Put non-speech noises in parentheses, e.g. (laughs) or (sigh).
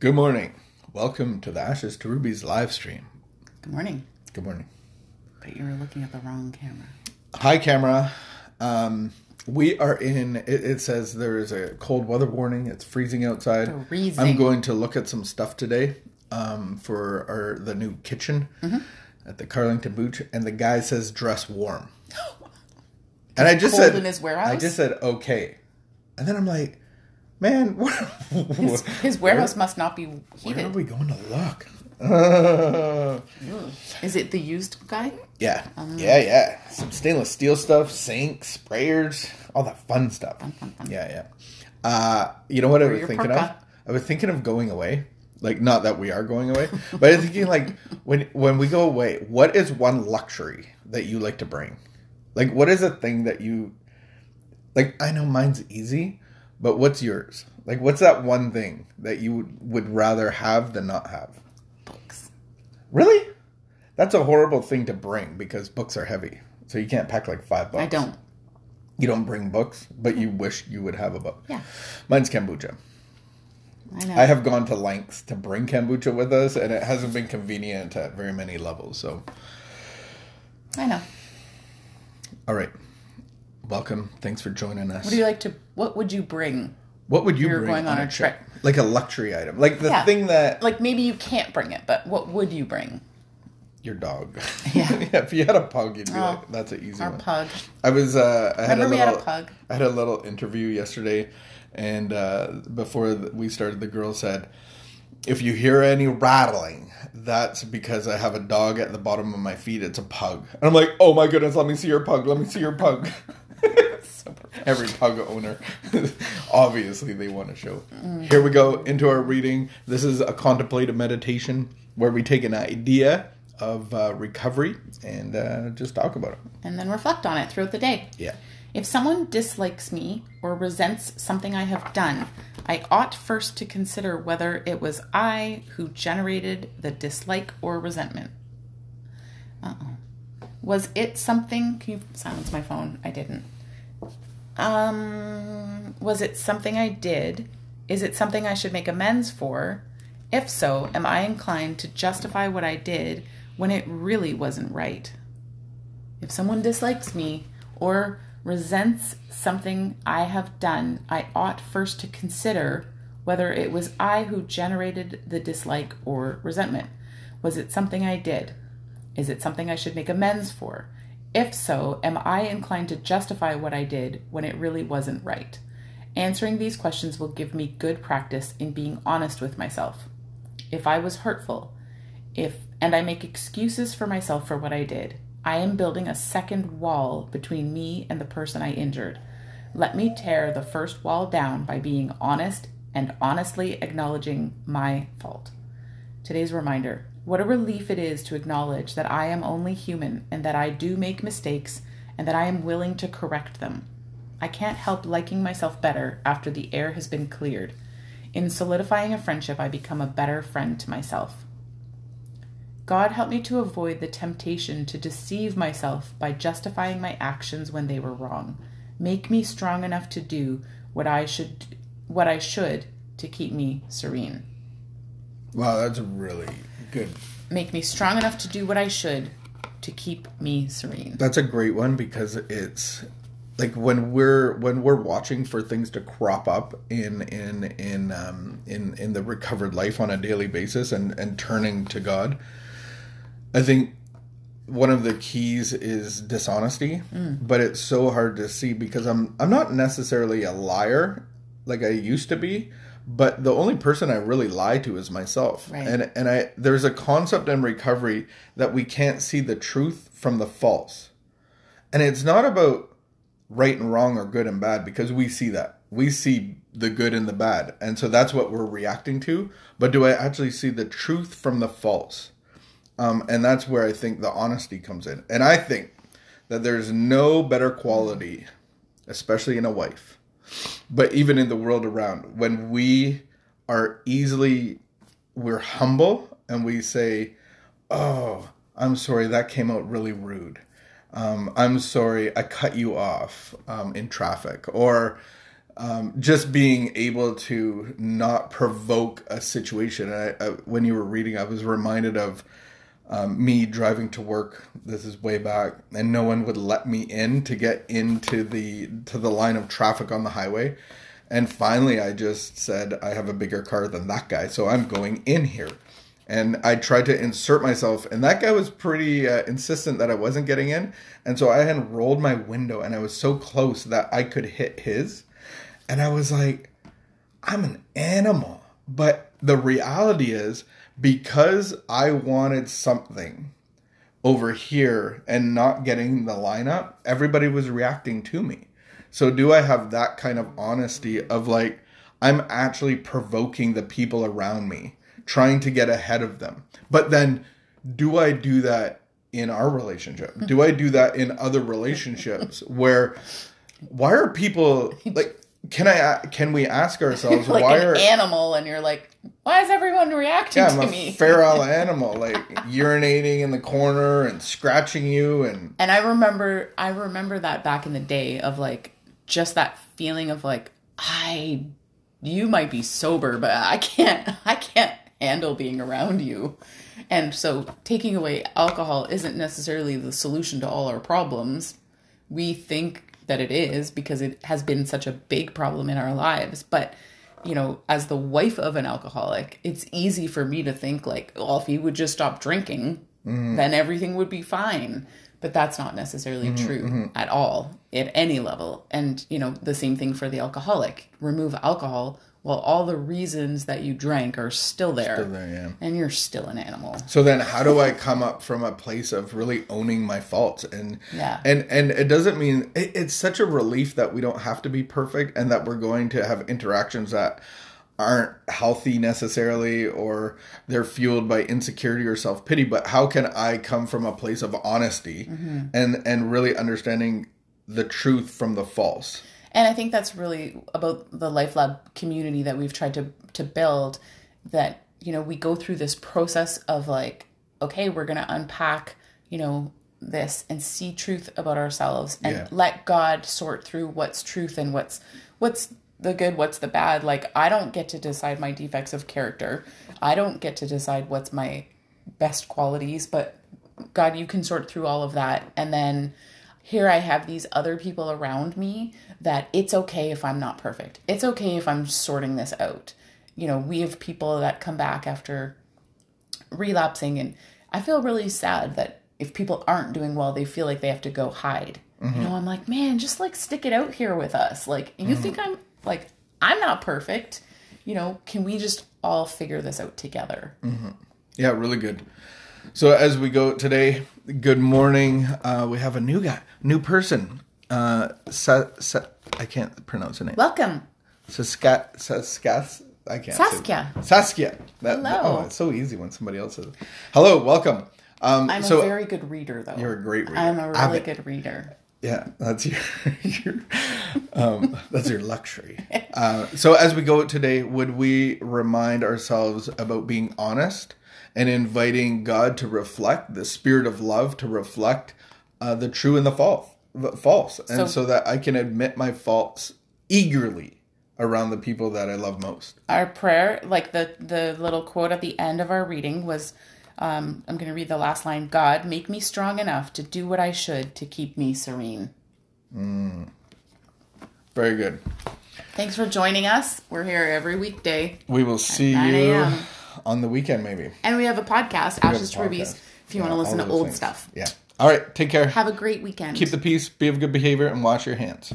Good morning. Welcome to the Ashes to Rubies live stream. Good morning. Good morning. But you were looking at the wrong camera. Hi, camera. Um, we are in. It, it says there is a cold weather warning. It's freezing outside. Freezing. I'm going to look at some stuff today um, for our the new kitchen Mm-hmm. at the Carlington Boot, and the guy says dress warm. (gasps) And I just cold said in his warehouse? I just said okay, and then I'm like, man, (laughs) what? His, his warehouse must not be heated. Where are we going to look? Uh, Is it the used guy? yeah, yeah, yeah. Some stainless steel stuff, sinks, sprayers, all that fun stuff. Yeah, yeah. Uh, you know what I was thinking of? I was thinking of going away. Like, not that we are going away, but I'm thinking like when when we go away, what is one luxury that you like to bring? Like, what is a thing that you like? I know mine's easy, but what's yours? Like, what's that one thing that you would, would rather have than not have? Books. Really? That's a horrible thing to bring because books are heavy. So you can't pack like five books. I don't. You don't bring books, but you wish you would have a book. Yeah. Mine's kombucha. I know. I have gone to lengths to bring kombucha with us, and it hasn't been convenient at very many levels. So, I know. all right. Welcome. Thanks for joining us. What do you like to? What would you bring? What would you You're bring going on a trip. Like a luxury item. Like the Yeah. thing that Like maybe you can't bring it, but what would you bring? your dog. (laughs) Yeah. (laughs) if you had a pug, you'd be Oh. like, that's an easy Our one. pug. I was uh, I had Remember a we had a little, pug? I had a little interview yesterday, and uh, before we started, the girl said, "If you hear any rattling, that's because I have a dog at the bottom of my feet. It's a pug." And I'm like, "Oh my goodness, let me see your pug. Let me see your pug." (laughs) Every pug owner, (laughs) obviously, they want to show. Here we go into our reading. This is a contemplative meditation where we take an idea of uh, recovery and uh, just talk about it. And then reflect on it throughout the day. Yeah. If someone dislikes me or resents something I have done, I ought first to consider whether it was I who generated the dislike or resentment. Uh oh. Was it something? Can you silence my phone? I didn't. Um, was it something I did? Is it something I should make amends for? If so, am I inclined to justify what I did when it really wasn't right? If someone dislikes me or resents something I have done, I ought first to consider whether it was I who generated the dislike or resentment. Was it something I did? Is it something I should make amends for? If so, am I inclined to justify what I did when it really wasn't right? Answering these questions will give me good practice in being honest with myself. If I was hurtful, if and I make excuses for myself for what I did, I am building a second wall between me and the person I injured. Let me tear the first wall down by being honest and honestly acknowledging my fault. Today's reminder what a relief it is to acknowledge that I am only human and that I do make mistakes and that I am willing to correct them. I can't help liking myself better after the air has been cleared. In solidifying a friendship, I become a better friend to myself. God help me to avoid the temptation to deceive myself by justifying my actions when they were wrong. Make me strong enough to do what I should what I should to keep me serene. Wow, that's really good. Make me strong enough to do what I should to keep me serene. That's a great one because it's like when we're when we're watching for things to crop up in in in um in in the recovered life on a daily basis and and turning to God. I think one of the keys is dishonesty, but it's so hard to see because I'm I'm not necessarily a liar like I used to be, but the only person I really lie to is myself. Right. And and I there's a concept in recovery that we can't see the truth from the false. And it's not about right and wrong or good and bad because we see that. We see the good and the bad. And so that's what we're reacting to. But do I actually see the truth from the false? Um, and that's where I think the honesty comes in. And I think that there's no better quality, especially in a wife, but even in the world around, when we are easily, we're humble and we say, Oh, I'm sorry, that came out really rude. Um, I'm sorry, I cut you off um, in traffic. Or um, just being able to not provoke a situation. I, I, when you were reading, I was reminded of um, me driving to work. This is way back, and no one would let me in to get into the to the line of traffic on the highway. And finally, I just said, "I have a bigger car than that guy, so I'm going in here." And I tried to insert myself, and that guy was pretty uh, insistent that I wasn't getting in. And so I had rolled my window, and I was so close that I could hit his. And I was like, I'm an animal. But the reality is, because I wanted something over here and not getting the lineup, everybody was reacting to me. So, do I have that kind of honesty of like, I'm actually provoking the people around me, trying to get ahead of them? But then, do I do that in our relationship? Do I do that in other relationships (laughs) where, why are people like, can I can we ask (laughs) ourselves like why an are animal, and you're like, why is everyone reacting yeah, I'm a me? (laughs) feral animal, like urinating in the corner and scratching you and And I remember, I remember that back in the day of like just that feeling of like, I, you might be sober, but I can't, (laughs) I can't handle being around you. And so taking away alcohol isn't necessarily the solution to all our problems. We think that it is because it has been such a big problem in our lives. But, you know, as the wife of an alcoholic, it's easy for me to think like, well, if he would just stop drinking, mm-hmm. then everything would be fine. But that's not necessarily mm-hmm, true mm-hmm. at all at any level. And, you know, the same thing for the alcoholic. Remove alcohol, well, all the reasons that you drank are still there. Still there, yeah. And you're still an animal. So then how do I come up from a place of really owning my faults and Yeah. and and it doesn't mean it, it's such a relief that we don't have to be perfect and that we're going to have interactions that aren't healthy necessarily or they're fueled by insecurity or self-pity but how can I come from a place of honesty Mm-hmm. and and really understanding the truth from the false And I think that's really about the Life Lab community that we've tried to to build. That you know we go through this process of like, okay, we're gonna unpack, you know, this and see truth about ourselves and Yeah. let God sort through what's truth and what's what's the good, what's the bad. Like I don't get to decide my defects of character. I don't get to decide what's my best qualities, but God, you can sort through all of that and then here I have these other people around me that it's okay if I'm not perfect. It's okay if I'm sorting this out. You know, we have people that come back after relapsing, and I feel really sad that if people aren't doing well, they feel like they have to go hide. You mm-hmm. know, I'm like, man, just like stick it out here with us. Like, you mm-hmm. think I'm like, I'm not perfect. You know, can we just all figure this out together? Mm-hmm. Yeah, really good. So as we go today, good morning. Uh, we have a new guy, new person. Uh, Sa- Sa- I can't pronounce her name. Welcome. Saska- Saskas. I can't. say- Saskia. Saskia. That, Hello. Oh, it's so easy when somebody else says. Hello, welcome. Um, I'm so a very good reader, though. You're a great reader. I'm a really good reader. yeah, that's your, (laughs) your um, that's your luxury. Uh, so as we go today, would we remind ourselves about being honest and inviting God to reflect the spirit of love to reflect uh, the true and the false, the false, and So- so that I can admit my faults eagerly around the people that I love most. our prayer like the the little quote at the end of our reading was um, i'm going to read the last line god make me strong enough to do what i should to keep me serene Mm. Very good. thanks for joining us we're here every weekday We will see 9 you. On the weekend, maybe. and we have a podcast We ashes to rubies if you Yeah, want to listen to old things. stuff Yeah. All right. Take care. have a great weekend Keep the peace. Be of good behavior and wash your hands.